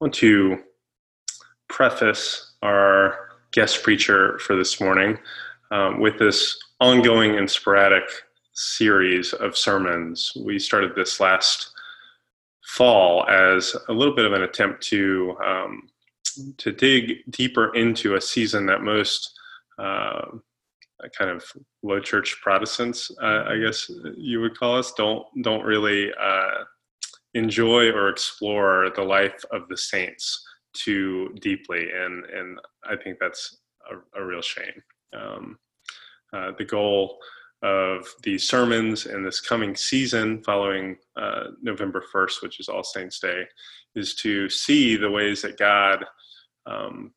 want to preface our guest preacher for this morning um, with this ongoing and sporadic series of sermons. We started this last fall as a little bit of an attempt to um, to dig deeper into a season that most uh, kind of low church Protestants, uh, I guess you would call us, don't don't really uh, enjoy or explore the life of the saints too deeply, and and I think that's a, a real shame. Um, uh, the goal of these sermons in this coming season following uh, November 1st, which is All Saints Day, is to see the ways that God um,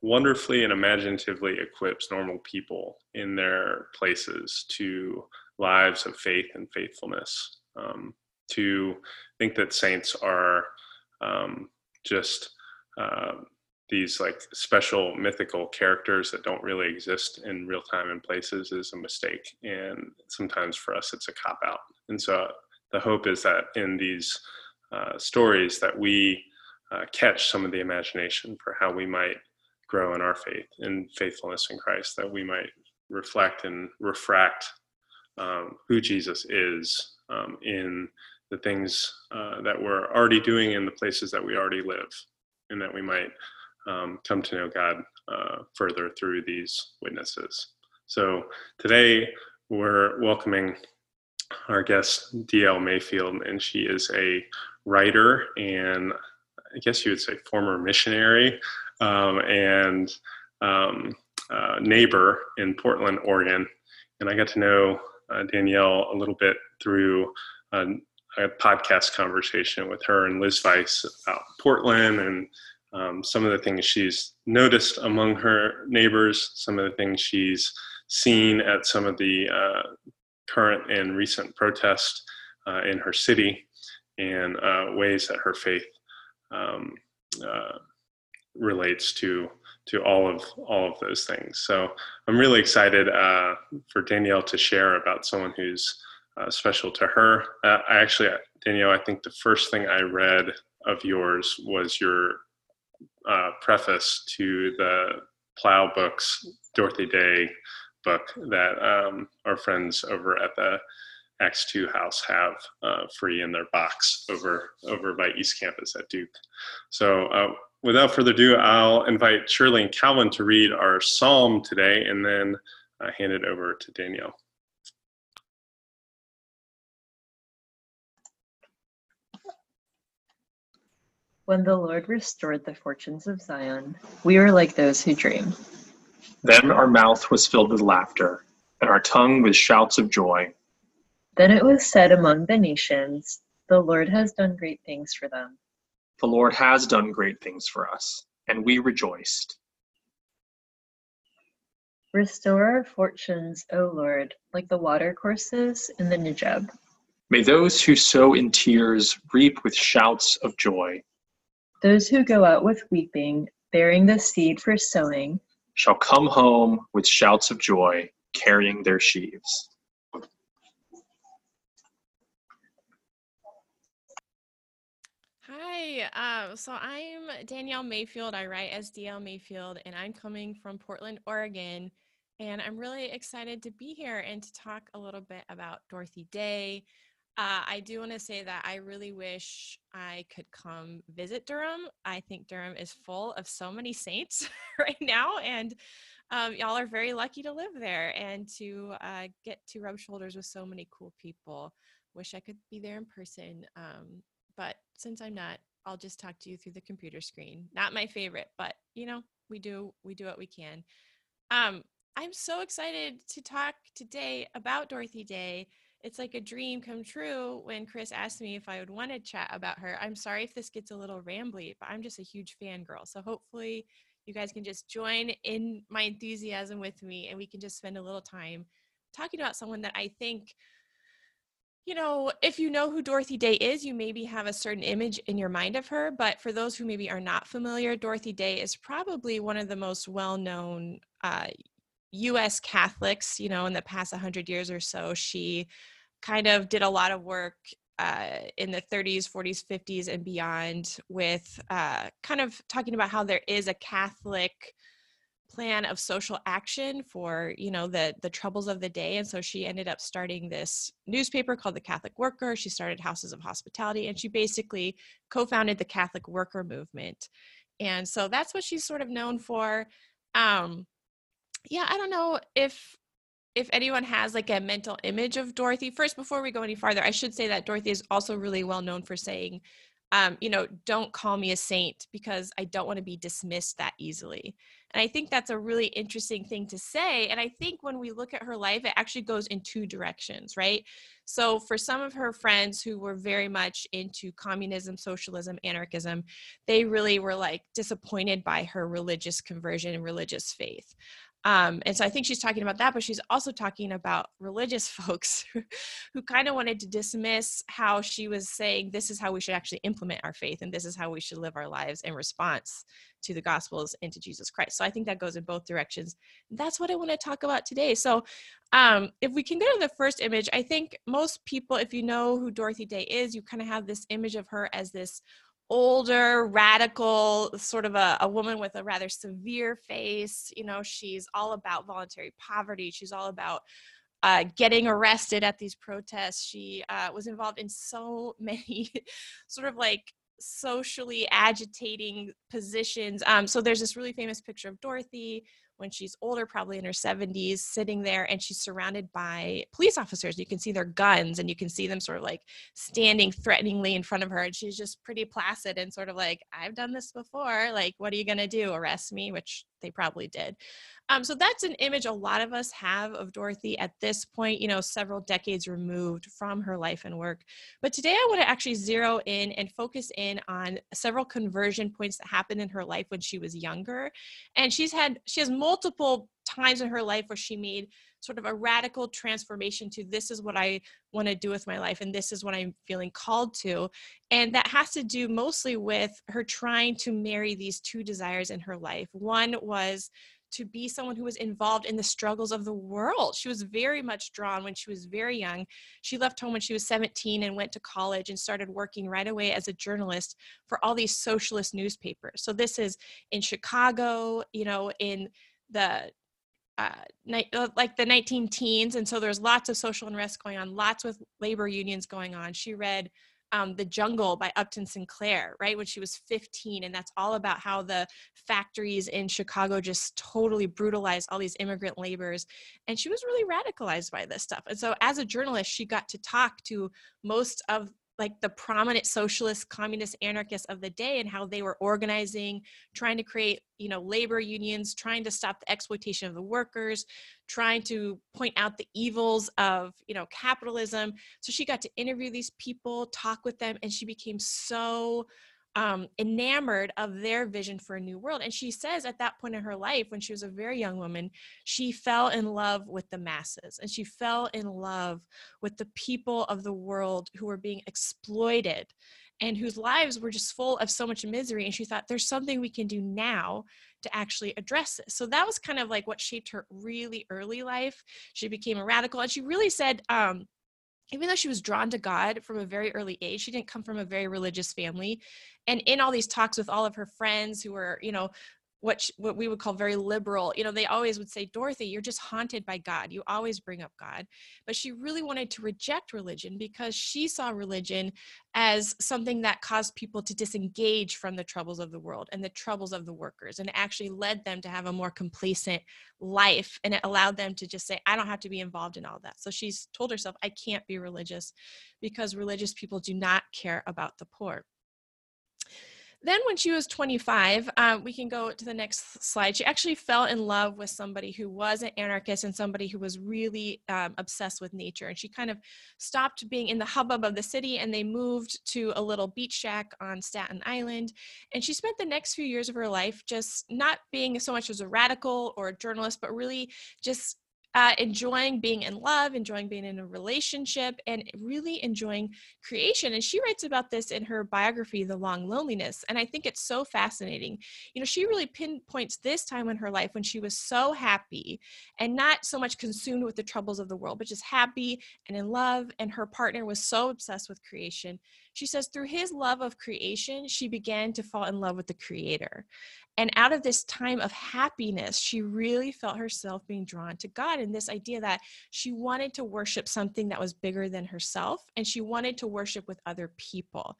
wonderfully and imaginatively equips normal people in their places to lives of faith and faithfulness. Um, to think that saints are um, just uh, these like special mythical characters that don't really exist in real time and places is a mistake. And sometimes for us, it's a cop out. And so the hope is that in these uh, stories that we uh, catch some of the imagination for how we might grow in our faith and faithfulness in Christ, that we might reflect and refract um, who Jesus is um, in the things uh, that we're already doing in the places that we already live, and that we might um, come to know God uh, further through these witnesses. So today we're welcoming our guest, D.L. Mayfield, and she is a writer and I guess you would say former missionary um, and um, uh, neighbor in Portland, Oregon. And I got to know uh, Danielle a little bit through a, a, podcast conversation with her and Liz Weiss about Portland and um, some of the things she's noticed among her neighbors, some of the things she's seen at some of the uh, current and recent protests uh, in her city, and uh, ways that her faith um, uh, relates to to all of all of those things. So I'm really excited uh, for Danielle to share about someone who's uh, special to her. Uh, I actually, Danielle, I think the first thing I read of yours was your uh, preface to the Plough Books Dorothy Day book that um, our friends over at the X2 house have uh, free in their box over over by East Campus at Duke. So uh, without further ado, I'll invite Shirley and Calvin to read our psalm today and then uh, hand it over to Danielle. When the Lord restored the fortunes of Zion, we were like those who dream. Then our mouth was filled with laughter, and our tongue with shouts of joy. Then it was said among the nations, The Lord has done great things for them. The Lord has done great things for us, and we rejoiced. Restore our fortunes, O Lord, like the watercourses in the Negeb. May those who sow in tears reap with shouts of joy. Those who go out with weeping, bearing the seed for sowing, shall come home with shouts of joy, carrying their sheaves. Hi, um, so I'm Danielle Mayfield. I write as DL Mayfield, and I'm coming from Portland, Oregon. And I'm really excited to be here and to talk a little bit about Dorothy Day. Uh, I do want to say that I really wish I could come visit Durham. I think Durham is full of so many saints right now, and um, y'all are very lucky to live there and to uh, get to rub shoulders with so many cool people. Wish I could be there in person. Um, but since I'm not, I'll just talk to you through the computer screen. Not my favorite, but you know, we do we do what we can. Um, I'm so excited to talk today about Dorothy Day. It's like a dream come true when Chris asked me if I would want to chat about her. I'm sorry if this gets a little rambly, but I'm just a huge fangirl. So hopefully you guys can just join in my enthusiasm with me and we can just spend a little time talking about someone that I think you know, if you know who Dorothy Day is, you maybe have a certain image in your mind of her. But for those who maybe are not familiar, Dorothy Day is probably one of the most well known uh, US Catholics, you know, in the past 100 years or so. She kind of did a lot of work uh, in the 30s, 40s, 50s, and beyond, with uh, kind of talking about how there is a Catholic plan of social action for you know the the troubles of the day. And so she ended up starting this newspaper called the catholic worker. She started houses of hospitality and she basically co-founded the catholic worker movement. And so that's what she's sort of known for. Um yeah i don't know if if anyone has like a mental image of dorothy first before we go any farther i should say that dorothy is also really well known for saying um, you know, don't call me a saint because I don't want to be dismissed that easily. And I think that's a really interesting thing to say. And I think when we look at her life, it actually goes in two directions, right? So for some of her friends who were very much into communism, socialism, anarchism, they really were like disappointed by her religious conversion and religious faith. Um, and so I think she's talking about that, but she's also talking about religious folks who, who kind of wanted to dismiss how she was saying this is how we should actually implement our faith and this is how we should live our lives in response to the gospels and to Jesus Christ. So I think that goes in both directions. That's what I want to talk about today. So um, if we can go to the first image, I think most people, if you know who Dorothy Day is, you kind of have this image of her as this older, radical, sort of a, a, woman with a rather severe face. You know, she's all about voluntary poverty. She's all about uh, getting arrested at these protests. She uh, was involved in so many sort of like socially agitating positions. Um, so there's this really famous picture of Dorothy when she's older, probably in her 70s, sitting there and she's surrounded by police officers. You can see their guns and you can see them sort of like standing threateningly in front of her. And she's just pretty placid and sort of like, I've done this before. Like, what are you going to do? Arrest me? Which they probably did. Um, so that's an image a lot of us have of Dorothy at this point, you know, several decades removed from her life and work. But today I want to actually zero in and focus in on several conversion points that happened in her life when she was younger. And she's had, she has multiple times in her life where she made sort of a radical transformation to this is what I want to do with my life and this is what I'm feeling called to. And that has to do mostly with her trying to marry these two desires in her life. One was to be someone who was involved in the struggles of the world. She was very much drawn when she was very young. She left home when she was 17 and went to college and started working right away as a journalist for all these socialist newspapers. So this is in Chicago, you know, in the uh, uh like the 19 teens and so there's lots of social unrest going on lots with labor unions going on she read um, The Jungle by Upton Sinclair, right, when she was 15. And that's all about how the factories in Chicago just totally brutalized all these immigrant laborers. And she was really radicalized by this stuff. And so as a journalist, she got to talk to most of like the prominent socialist communist anarchists of the day and how they were organizing trying to create you know labor unions trying to stop the exploitation of the workers trying to point out the evils of you know capitalism. So she got to interview these people talk with them and she became so um, enamored of their vision for a new world. And she says at that point in her life, when she was a very young woman, she fell in love with the masses and she fell in love with the people of the world who were being exploited and whose lives were just full of so much misery. And she thought, there's something we can do now to actually address this. So that was kind of like what shaped her really early life. She became a radical and she really said, um, even though she was drawn to God from a very early age, she didn't come from a very religious family. And in all these talks with all of her friends who were, you know, what what we would call very liberal you know they always would say dorothy you're just haunted by god. You always bring up god. But she really wanted to reject religion because she saw religion as something that caused people to disengage from the troubles of the world and the troubles of the workers and actually led them to have a more complacent life and it allowed them to just say i don't have to be involved in all that. So she's told herself i can't be religious because religious people do not care about the poor then when she was 25 um, we can go to the next slide. She actually fell in love with somebody who was an anarchist and somebody who was really um, obsessed with nature and she kind of stopped being in the hubbub of the city and they moved to a little beach shack on staten island and she spent the next few years of her life just not being so much as a radical or a journalist but really just uh, enjoying being in love, enjoying being in a relationship, and really enjoying creation. And she writes about this in her biography, The Long Loneliness. And I think it's so fascinating. You know, she really pinpoints this time in her life when she was so happy and not so much consumed with the troubles of the world, but just happy and in love. And her partner was so obsessed with creation. She says, through his love of creation, she began to fall in love with the creator. And out of this time of happiness, she really felt herself being drawn to God and this idea that she wanted to worship something that was bigger than herself and she wanted to worship with other people.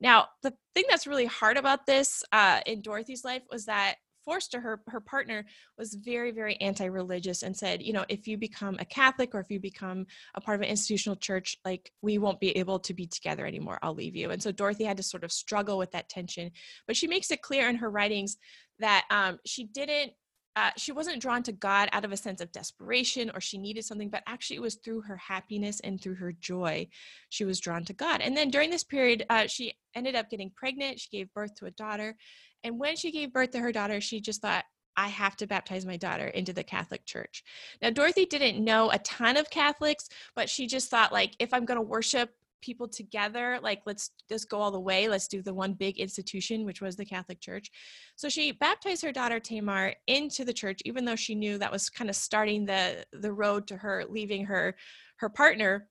Now, the thing that's really hard about this uh, in Dorothy's life was that Forster, her her partner, was very very anti-religious and said, you know, if you become a Catholic or if you become a part of an institutional church, like we won't be able to be together anymore. I'll leave you. And so Dorothy had to sort of struggle with that tension. But she makes it clear in her writings that um, she didn't uh, she wasn't drawn to God out of a sense of desperation or she needed something, but actually it was through her happiness and through her joy she was drawn to God. And then during this period, uh, she ended up getting pregnant. She gave birth to a daughter. And when she gave birth to her daughter, she just thought, I have to baptize my daughter into the Catholic Church. Now, Dorothy didn't know a ton of Catholics, but she just thought, like, if I'm going to worship people together like let's just go all the way let's do the one big institution which was the catholic church so she baptized her daughter tamar into the church even though she knew that was kind of starting the the road to her leaving her her partner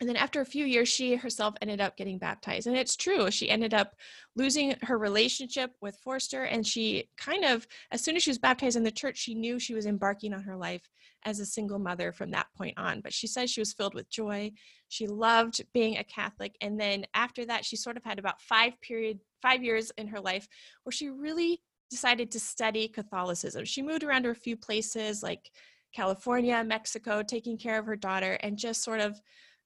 and then after a few years she herself ended up getting baptized. And it's true she ended up losing her relationship with forster and she kind of as soon as she was baptized in the church she knew she was embarking on her life as a single mother from that point on. But she says she was filled with joy. She loved being a catholic. And then after that she sort of had about five period five years in her life where she really decided to study catholicism. She moved around to a few places like california mexico taking care of her daughter and just sort of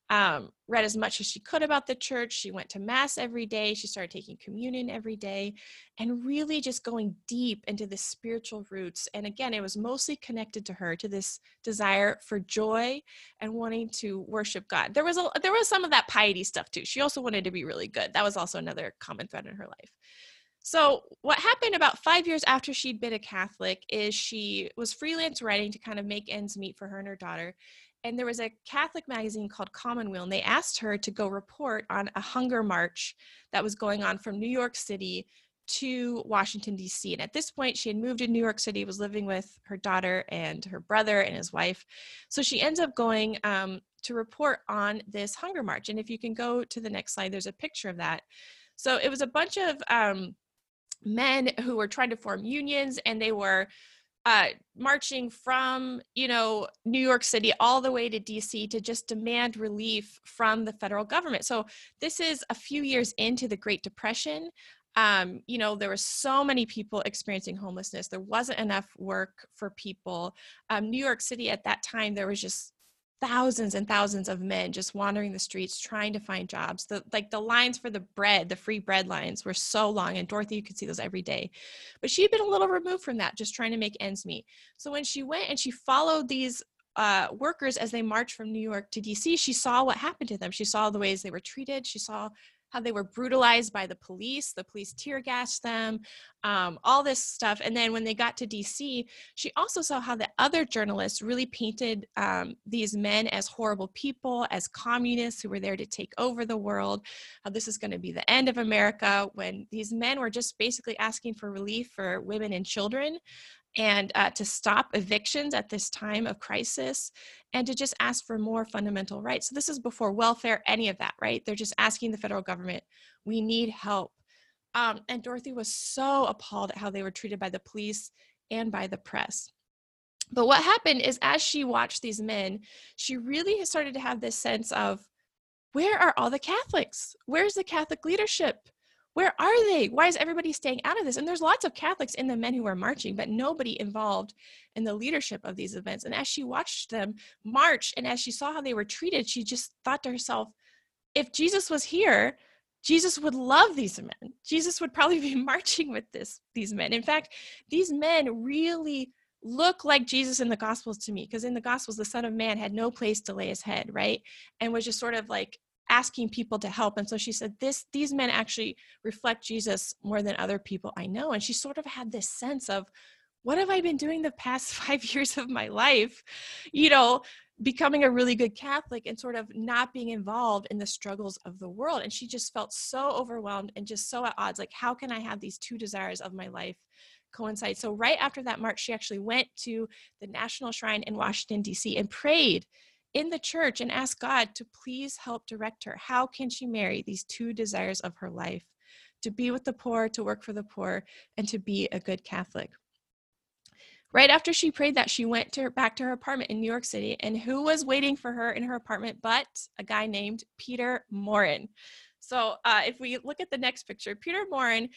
um, read as much as she could about the church. She went to Mass every day. She started taking communion every day and really just going deep into the spiritual roots. And again, it was mostly connected to her, to this desire for joy and wanting to worship God. There was, a, there was some of that piety stuff too. She also wanted to be really good. That was also another common thread in her life. So, what happened about five years after she'd been a Catholic is she was freelance writing to kind of make ends meet for her and her daughter and there was a Catholic magazine called Commonweal, and they asked her to go report on a hunger march that was going on from New York City to Washington, D.C. And at this point, she had moved to New York City, was living with her daughter and her brother and his wife. So she ends up going um, to report on this hunger march. And if you can go to the next slide, there's a picture of that. So it was a bunch of um, men who were trying to form unions and they were uh, marching from you know New York City all the way to DC to just demand relief from the federal government. So this is a few years into the Great Depression. Um, you know there were so many people experiencing homelessness. There wasn't enough work for people. Um, New York City at that time there was just thousands and thousands of men just wandering the streets trying to find jobs. The like the lines for the bread the free bread lines were so long and dorothy you could see those every day. But she'd been a little removed from that just trying to make ends meet. So when she went and she followed these uh, workers as they marched from new york to dc she saw what happened to them. She saw the ways they were treated. She saw how they were brutalized by the police. The police tear gassed them, um, all this stuff. And then when they got to DC, she also saw how the other journalists really painted um, these men as horrible people, as communists who were there to take over the world. How this is going to be the end of America when these men were just basically asking for relief for women and children and uh, to stop evictions at this time of crisis and to just ask for more fundamental rights. So, this is before welfare, any of that, right? They're just asking the federal government, we need help. Um, and Dorothy was so appalled at how they were treated by the police and by the press. But what happened is, as she watched these men, she really started to have this sense of, where are all the Catholics? Where's the Catholic leadership? Where are they? Why is everybody staying out of this? And there's lots of Catholics in the men who are marching, but nobody involved in the leadership of these events. And as she watched them march and as she saw how they were treated, she just thought to herself, if Jesus was here, Jesus would love these men. Jesus would probably be marching with this these men. In fact, these men really look like Jesus in the Gospels to me, because in the Gospels, the Son of Man had no place to lay his head, right? And was just sort of like asking people to help and so she said this these men actually reflect jesus more than other people i know and she sort of had this sense of what have I been doing the past five years of my life? You know, becoming a really good Catholic and sort of not being involved in the struggles of the world. And she just felt so overwhelmed and just so at odds. Like, how can I have these two desires of my life coincide? So, right after that march, she actually went to the National Shrine in Washington, D.C., and prayed in the church and ask God to please help direct her. How can she marry these two desires of her life? To be with the poor, to work for the poor, and to be a good Catholic. Right after she prayed that, she went to her, back to her apartment in New York City. And who was waiting for her in her apartment but a guy named Peter Maurin? So uh, if we look at the next picture, Peter Maurin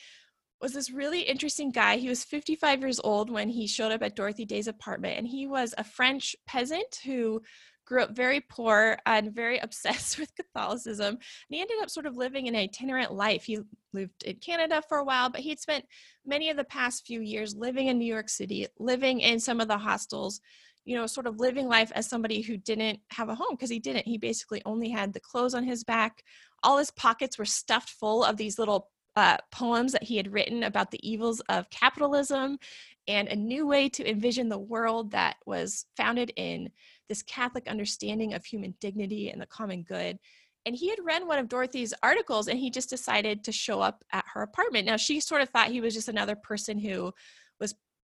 was this really interesting guy. He was 55 years old when he showed up at Dorothy Day's apartment, and he was a French peasant who grew up very poor and very obsessed with Catholicism. And he ended up sort of living an itinerant life. He lived in Canada for a while, but he'd spent many of the past few years living in New York City, living in some of the hostels, you know, sort of living life as somebody who didn't have a home because he didn't. He basically only had the clothes on his back. All his pockets were stuffed full of these little uh, poems that he had written about the evils of capitalism and a new way to envision the world that was founded in this Catholic understanding of human dignity and the common good. And he had read one of Dorothy's articles and he just decided to show up at her apartment. Now, she sort of thought he was just another person who was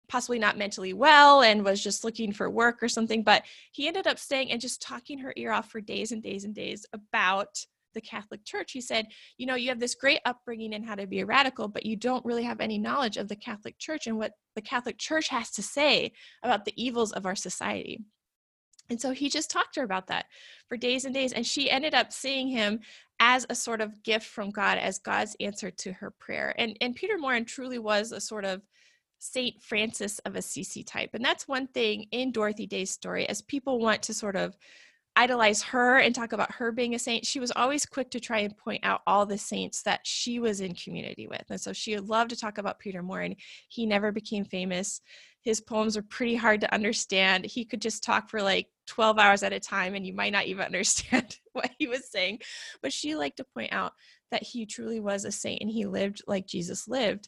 possibly not mentally well and was just looking for work or something. But he ended up staying and just talking her ear off for days and days and days about the Catholic Church. He said, You know, you have this great upbringing in how to be a radical, but you don't really have any knowledge of the Catholic Church and what the Catholic Church has to say about the evils of our society. And so he just talked to her about that for days and days. And she ended up seeing him as a sort of gift from God, as God's answer to her prayer. And, and Peter Maurin truly was a sort of Saint Francis of Assisi type. And that's one thing in Dorothy Day's story, as people want to sort of idolize her and talk about her being a saint, she was always quick to try and point out all the saints that she was in community with. And so she loved to talk about Peter Maurin. He never became famous. His poems are pretty hard to understand. He could just talk for like 12 hours at a time and you might not even understand what he was saying. But she liked to point out that he truly was a saint and he lived like Jesus lived.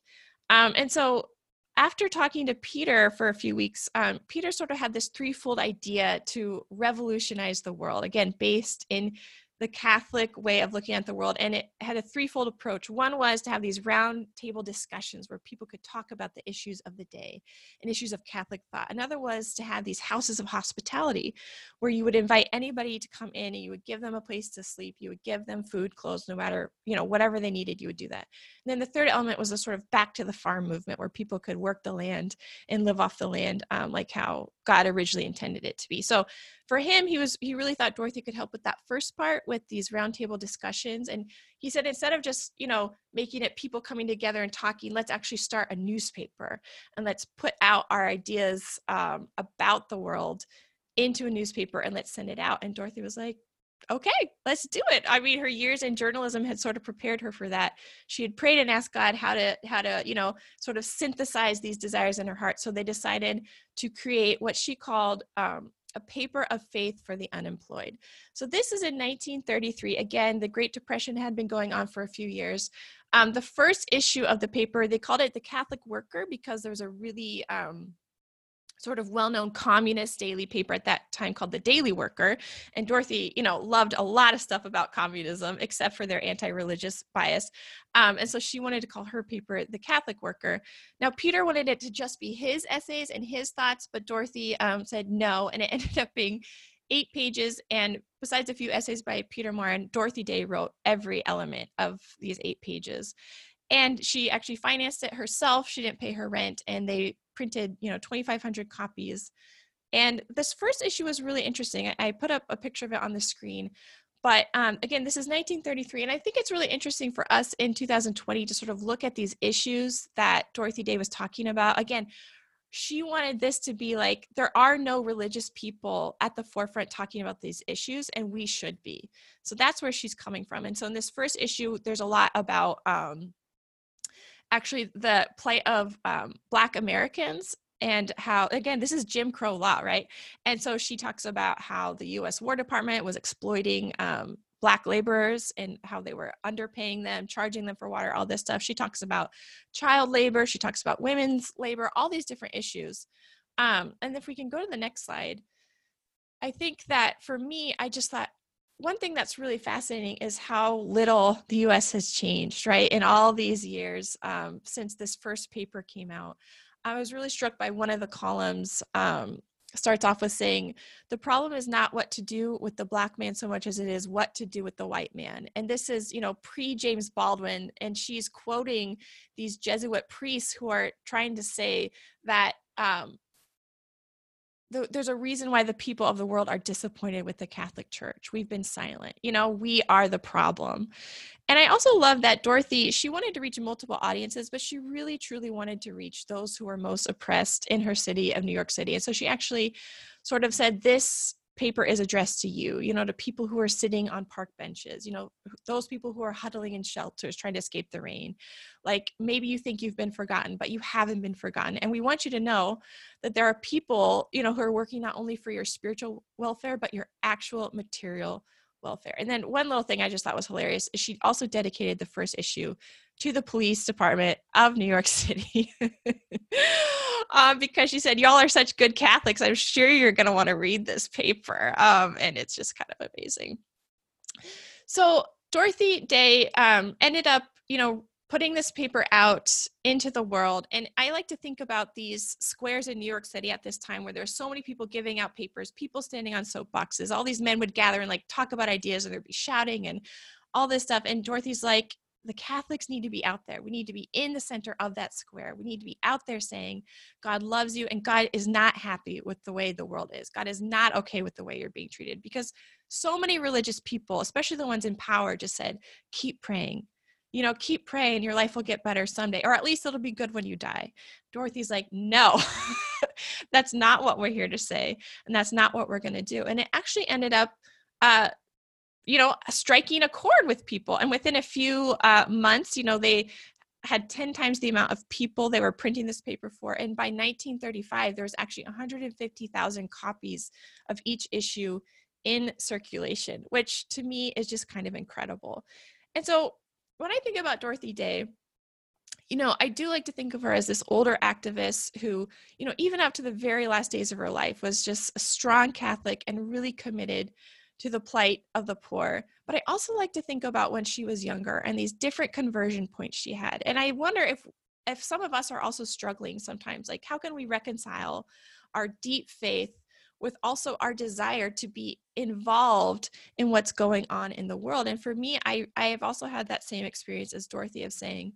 Um, and so after talking to Peter for a few weeks, um, Peter sort of had this threefold idea to revolutionize the world, again, based in the Catholic way of looking at the world. And it had a threefold approach. One was to have these round table discussions where people could talk about the issues of the day and issues of Catholic thought. Another was to have these houses of hospitality where you would invite anybody to come in and you would give them a place to sleep. You would give them food, clothes, no matter, you know, whatever they needed, you would do that. And then the third element was a sort of back to the farm movement where people could work the land and live off the land um, like how God originally intended it to be. So for him, he was he really thought Dorothy could help with that first part with these roundtable discussions. And he said instead of just you know making it people coming together and talking, let's actually start a newspaper and let's put out our ideas um, about the world into a newspaper and let's send it out. And Dorothy was like, okay, let's do it. I mean, her years in journalism had sort of prepared her for that. She had prayed and asked God how to how to, you know, sort of synthesize these desires in her heart. So they decided to create what she called um, a paper of faith for the unemployed. So this is in 1933. Again, the Great Depression had been going on for a few years. Um, the first issue of the paper, they called it the Catholic Worker because there was a really um, sort of well-known communist daily paper at that time called the Daily Worker. And Dorothy, you know, loved a lot of stuff about communism, except for their anti-religious bias. Um, and so she wanted to call her paper the Catholic Worker. Now Peter wanted it to just be his essays and his thoughts, but Dorothy um, said no, and it ended up being eight pages. And besides a few essays by Peter Maurin, Dorothy Day wrote every element of these eight pages and she actually financed it herself she didn't pay her rent and they printed you know 2500 copies. And this first issue was really interesting. I, put up a picture of it on the screen. But um, again this is 1933 and i think it's really interesting for us in 2020 to sort of look at these issues that dorothy day was talking about. Again she wanted this to be like there are no religious people at the forefront talking about these issues and we should be. So that's where she's coming from. And so in this first issue there's a lot about um, actually the plight of um, Black Americans and how again this is jim crow law right and so she talks about how the u.s war department was exploiting um, black laborers and how they were underpaying them, charging them for water, all this stuff. She talks about child labor. She talks about women's labor, all these different issues. Um, and if we can go to the next slide, I think that for me, I just thought one thing that's really fascinating is how little the US has changed, right? In all these years um, since this first paper came out. I was really struck by one of the columns. Um, starts off with saying the problem is not what to do with the black man so much as it is what to do with the white man and this is you know pre james baldwin and she's quoting these jesuit priests who are trying to say that um, the, there's a reason why the people of the world are disappointed with the Catholic Church. We've been silent. You know, we are the problem. And I also love that Dorothy, she wanted to reach multiple audiences, but she really truly wanted to reach those who are most oppressed in her city of New York City. And so she actually sort of said, This paper is addressed to you, you know, to people who are sitting on park benches, you know, those people who are huddling in shelters trying to escape the rain. Like maybe you think you've been forgotten, but you haven't been forgotten. And we want you to know that there are people, you know, who are working not only for your spiritual welfare, but your actual material welfare. And then one little thing I just thought was hilarious is she also dedicated the first issue to the police department of New York City. Um, because she said, Y'all are such good Catholics. I'm sure you're going to want to read this paper. Um, and it's just kind of amazing. So, Dorothy Day um, ended up, you know, putting this paper out into the world. And I like to think about these squares in New York City at this time where there's so many people giving out papers, people standing on soapboxes. All these men would gather and like talk about ideas and there'd be shouting and all this stuff. And Dorothy's like, the Catholics need to be out there. We need to be in the center of that square. We need to be out there saying, God loves you and God is not happy with the way the world is. God is not okay with the way you're being treated because so many religious people, especially the ones in power, just said, keep praying. You know, keep praying, your life will get better someday, or at least it'll be good when you die. Dorothy's like, no, that's not what we're here to say. And that's not what we're going to do. And it actually ended up uh, you know striking a chord with people and within a few uh, months you know they had 10 times the amount of people they were printing this paper for and by 1935 there was actually 150,000 copies of each issue in circulation which to me is just kind of incredible. And so when i think about dorothy day you know, I do like to think of her as this older activist who, you know, even up to the very last days of her life was just a strong Catholic and really committed to the plight of the poor. But I also like to think about when she was younger and these different conversion points she had. And I wonder if if some of us are also struggling sometimes like how can we reconcile our deep faith with also our desire to be involved in what's going on in the world and for me i i have also had that same experience as dorothy of saying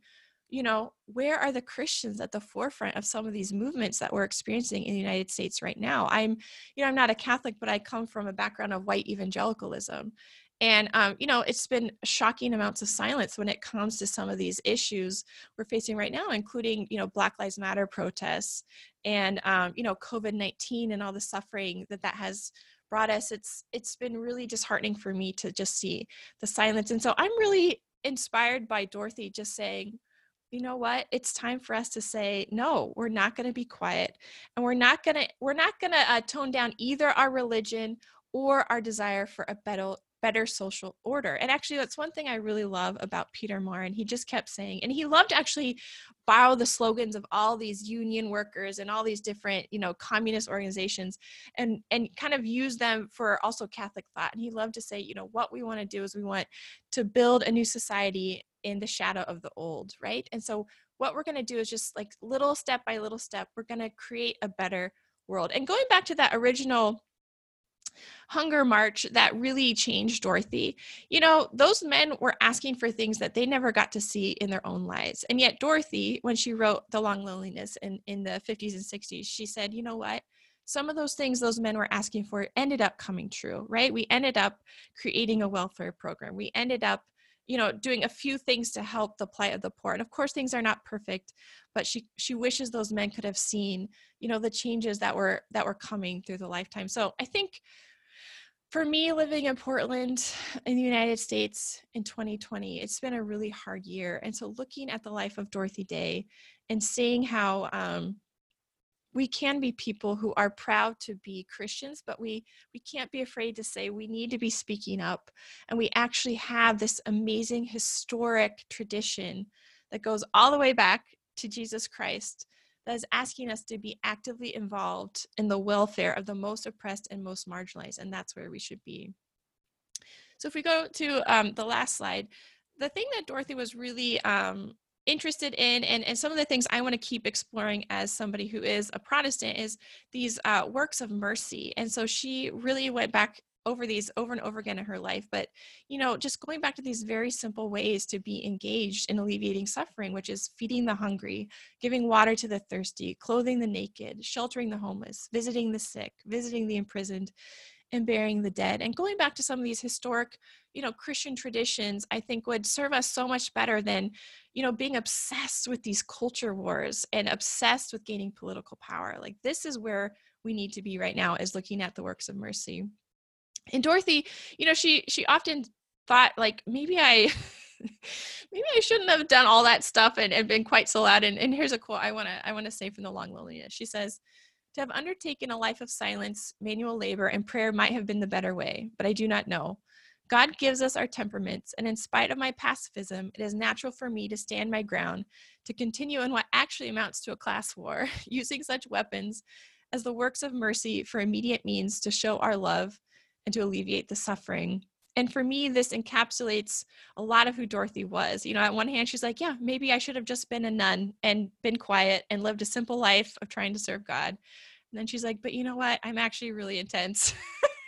you know, where are the Christians at the forefront of some of these movements that we're experiencing in the United States right now? I'm, you know, I'm not a Catholic, but I come from a background of white evangelicalism. And, um, you know, it's been shocking amounts of silence when it comes to some of these issues we're facing right now, including, you know, Black Lives Matter protests and, um, you know, COVID 19 and all the suffering that that has brought us. It's, it's been really disheartening for me to just see the silence. And so I'm really inspired by Dorothy just saying, you know what? It's time for us to say no we're not going to be quiet and we're not going to we're not going to uh, tone down either our religion or our desire for a better better social order and actually that's one thing i really love about peter and he just kept saying and he loved actually borrow the slogans of all these union workers and all these different you know communist organizations and and kind of use them for also catholic thought and he loved to say you know what we want to do is we want to build a new society in the shadow of the old, right? And so what we're going to do is just like little step by little step, we're going to create a better world. And going back to that original hunger march that really changed Dorothy. You know, those men were asking for things that they never got to see in their own lives. And yet, Dorothy, when she wrote The Long Loneliness in, in the 50s and 60s, she said, you know what? Some of those things those men were asking for ended up coming true, right? We ended up creating a welfare program. We ended up you know doing a few things to help the plight of the poor and of course things are not perfect but she she wishes those men could have seen you know the changes that were that were coming through the lifetime so i think for me living in portland in the united states in 2020 it's been a really hard year and so looking at the life of dorothy day and seeing how um, we can be people who are proud to be Christians, but we we can't be afraid to say we need to be speaking up. And we actually have this amazing historic tradition that goes all the way back to Jesus Christ that is asking us to be actively involved in the welfare of the most oppressed and most marginalized. And that's where we should be. So if we go to um, the last slide, the thing that Dorothy was really um, interested in and, and some of the things i want to keep exploring as somebody who is a protestant is these uh, works of mercy and so she really went back over these over and over again in her life but you know just going back to these very simple ways to be engaged in alleviating suffering which is feeding the hungry giving water to the thirsty clothing the naked sheltering the homeless visiting the sick visiting the imprisoned and burying the dead. And going back to some of these historic you know christian traditions i think would serve us so much better than you know being obsessed with these culture wars and obsessed with gaining political power. Like this is where we need to be right now is looking at the works of mercy and dorothy you know she she often thought like maybe i maybe i shouldn't have done all that stuff and, and been quite so loud and, and here's a quote i want to i want to say from the long loneliness she says to have undertaken a life of silence, manual labor, and prayer might have been the better way, but I do not know. God gives us our temperaments, and in spite of my pacifism, it is natural for me to stand my ground, to continue in what actually amounts to a class war, using such weapons as the works of mercy for immediate means to show our love and to alleviate the suffering. And for me, this encapsulates a lot of who Dorothy was. You know, at one hand, she's like, yeah, maybe I should have just been a nun and been quiet and lived a simple life of trying to serve God. And then she's like, but you know what? I'm actually really intense.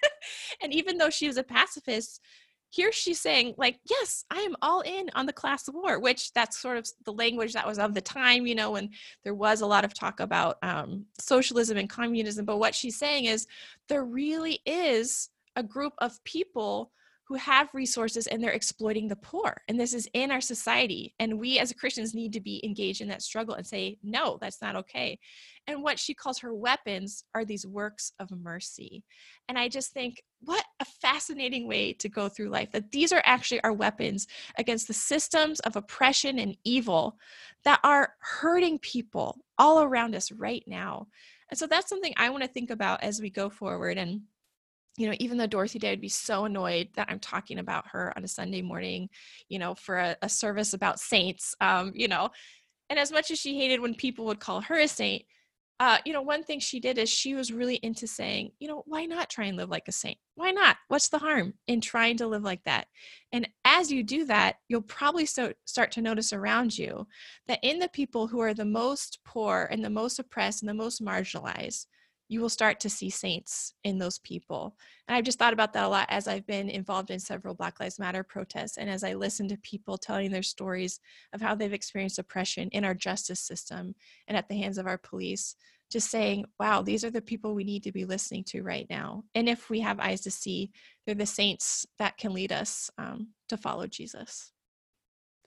and even though she was a pacifist, here she's saying, like, yes, I am all in on the class war, which that's sort of the language that was of the time, you know, when there was a lot of talk about um, socialism and communism. But what she's saying is there really is a group of people who have resources and they're exploiting the poor. And this is in our society. And we as Christians need to be engaged in that struggle and say, no, that's not okay. And what she calls her weapons are these works of mercy. And I just think, what a fascinating way to go through life that these are actually our weapons against the systems of oppression and evil that are hurting people all around us right now. And so that's something I want to think about as we go forward. And you know, even though Dorothy Day would be so annoyed that I'm talking about her on a Sunday morning, you know, for a, a service about saints, um, you know, and as much as she hated when people would call her a saint, uh, you know, one thing she did is she was really into saying, you know, why not try and live like a saint? Why not? What's the harm in trying to live like that? And as you do that, you'll probably so, start to notice around you that in the people who are the most poor and the most oppressed and the most marginalized, you will start to see saints in those people. And I've just thought about that a lot as I've been involved in several Black Lives Matter protests and as I listen to people telling their stories of how they've experienced oppression in our justice system and at the hands of our police, just saying, wow, these are the people we need to be listening to right now. And if we have eyes to see, they're the saints that can lead us um, to follow Jesus.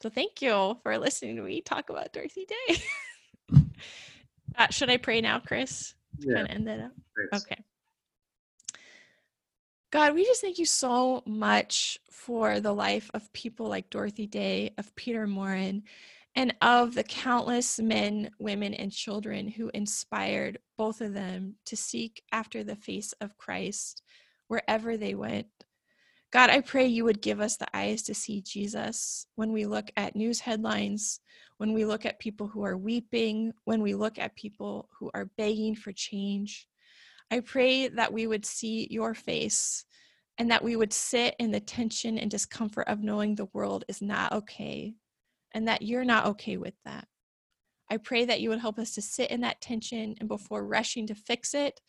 So thank you for listening to me talk about Dorothy Day. uh, should I pray now, Chris? Yeah. Kind of end that up. Thanks. Okay. God, we just thank you so much for the life of people like Dorothy Day, of Peter Maurin, and of the countless men, women, and children who inspired both of them to seek after the face of Christ wherever they went. God, I pray you would give us the eyes to see Jesus when we look at news headlines, when we look at people who are weeping, when we look at people who are begging for change. I pray that we would see your face and that we would sit in the tension and discomfort of knowing the world is not okay and that you're not okay with that. I pray that you would help us to sit in that tension and before rushing to fix it,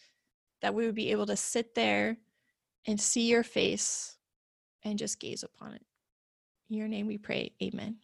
that we would be able to sit there and see your face and just gaze upon it. In your name we pray. Amen.